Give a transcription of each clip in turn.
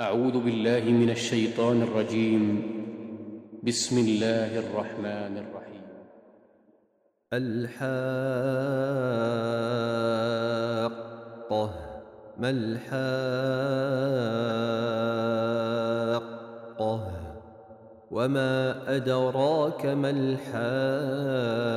أعوذ بالله من الشيطان الرجيم. بسم الله الرحمن الرحيم. الحاقة. ما الحاقة؟ وما أدراك ما الحاقة؟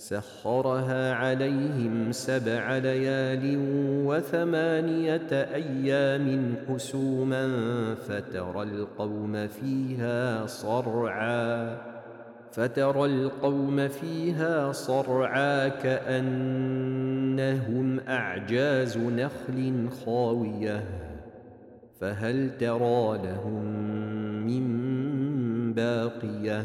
سخرها عليهم سبع ليال وثمانية أيام حسوما فترى القوم فيها صرعا فترى القوم فيها صرعا كأنهم أعجاز نخل خاوية فهل ترى لهم من باقية؟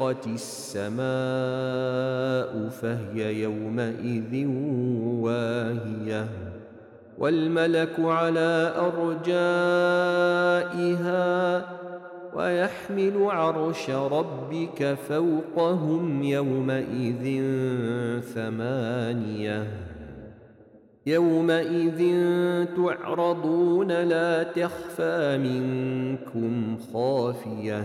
وانشقت السماء فهي يومئذ واهية. والملك على أرجائها ويحمل عرش ربك فوقهم يومئذ ثمانية. يومئذ تعرضون لا تخفى منكم خافية.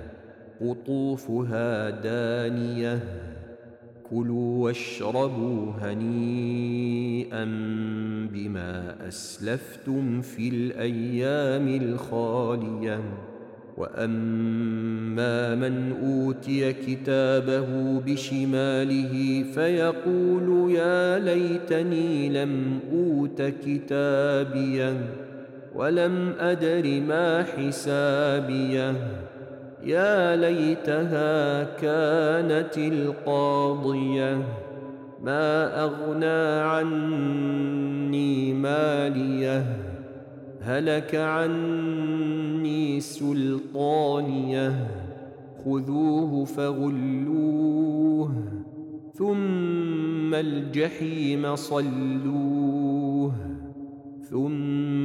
قطوفها دانية. كلوا واشربوا هنيئا بما أسلفتم في الأيام الخالية. وأما من أوتي كتابه بشماله فيقول يا ليتني لم أوت كتابيه ولم أدر ما حسابيه يا ليتها كانت القاضية. ما أغنى عني مالية. هلك عني سلطانية. خذوه فغلوه. ثم الجحيم صلوه.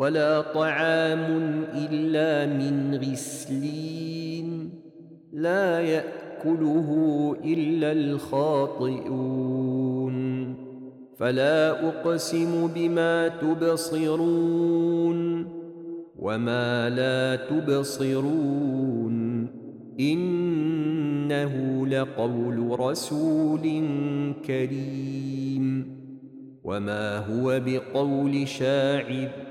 ولا طعام إلا من غسلين لا يأكله إلا الخاطئون فلا أقسم بما تبصرون وما لا تبصرون إنه لقول رسول كريم وما هو بقول شاعر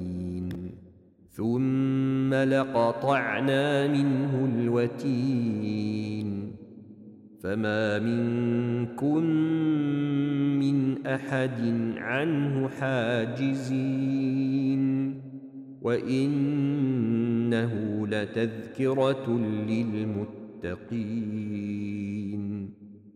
ثم لقطعنا منه الوتين فما منكم من أحد عنه حاجزين وإنه لتذكرة للمتقين